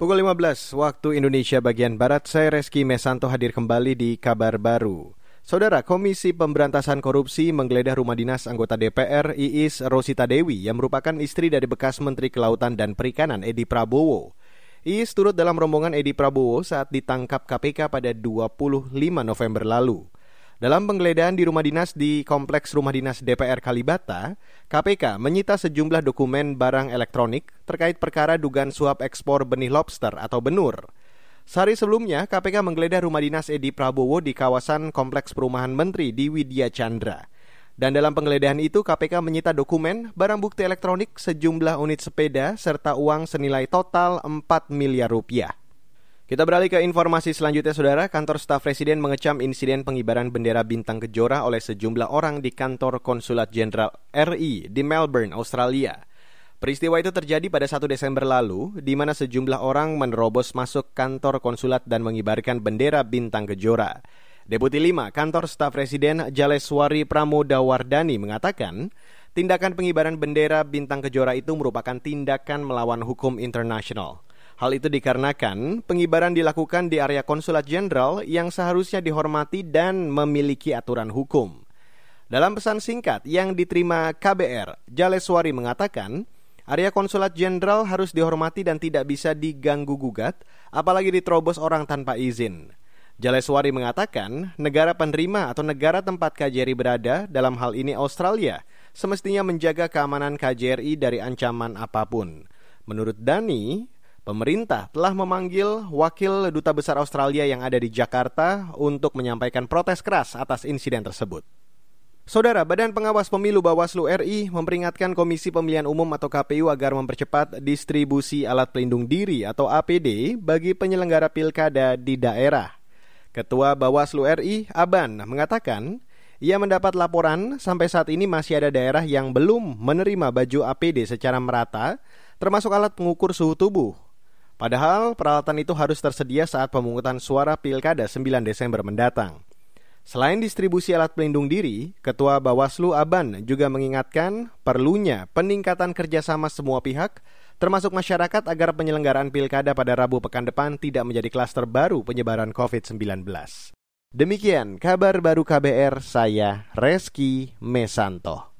Pukul 15 waktu Indonesia bagian Barat, saya Reski Mesanto hadir kembali di Kabar Baru. Saudara, Komisi Pemberantasan Korupsi menggeledah rumah dinas anggota DPR Iis Rosita Dewi yang merupakan istri dari bekas Menteri Kelautan dan Perikanan Edi Prabowo. Iis turut dalam rombongan Edi Prabowo saat ditangkap KPK pada 25 November lalu. Dalam penggeledahan di rumah dinas di Kompleks Rumah Dinas DPR Kalibata, KPK menyita sejumlah dokumen barang elektronik terkait perkara dugaan suap ekspor benih lobster atau benur. Sehari sebelumnya, KPK menggeledah rumah dinas Edi Prabowo di kawasan Kompleks Perumahan Menteri di Widya Chandra. Dan dalam penggeledahan itu, KPK menyita dokumen, barang bukti elektronik, sejumlah unit sepeda, serta uang senilai total 4 miliar rupiah. Kita beralih ke informasi selanjutnya, Saudara. Kantor staf Presiden mengecam insiden pengibaran bendera bintang kejora oleh sejumlah orang di kantor Konsulat Jenderal RI di Melbourne, Australia. Peristiwa itu terjadi pada 1 Desember lalu, di mana sejumlah orang menerobos masuk kantor konsulat dan mengibarkan bendera bintang kejora. Deputi 5 Kantor Staf Presiden Jaleswari Pramodawardani mengatakan, tindakan pengibaran bendera bintang kejora itu merupakan tindakan melawan hukum internasional. Hal itu dikarenakan pengibaran dilakukan di area konsulat jenderal yang seharusnya dihormati dan memiliki aturan hukum. Dalam pesan singkat yang diterima KBR, Jaleswari mengatakan, area konsulat jenderal harus dihormati dan tidak bisa diganggu-gugat, apalagi diterobos orang tanpa izin. Jaleswari mengatakan, negara penerima atau negara tempat KJRI berada, dalam hal ini Australia, semestinya menjaga keamanan KJRI dari ancaman apa pun. Menurut Dani, Pemerintah telah memanggil wakil duta besar Australia yang ada di Jakarta untuk menyampaikan protes keras atas insiden tersebut. Saudara, Badan Pengawas Pemilu Bawaslu RI memperingatkan Komisi Pemilihan Umum atau KPU agar mempercepat distribusi alat pelindung diri atau APD bagi penyelenggara pilkada di daerah. Ketua Bawaslu RI, Aban, mengatakan ia mendapat laporan sampai saat ini masih ada daerah yang belum menerima baju APD secara merata, termasuk alat pengukur suhu tubuh Padahal peralatan itu harus tersedia saat pemungutan suara pilkada 9 Desember mendatang. Selain distribusi alat pelindung diri, Ketua Bawaslu Aban juga mengingatkan perlunya peningkatan kerjasama semua pihak, termasuk masyarakat agar penyelenggaraan pilkada pada Rabu pekan depan tidak menjadi klaster baru penyebaran COVID-19. Demikian kabar baru KBR, saya Reski Mesanto.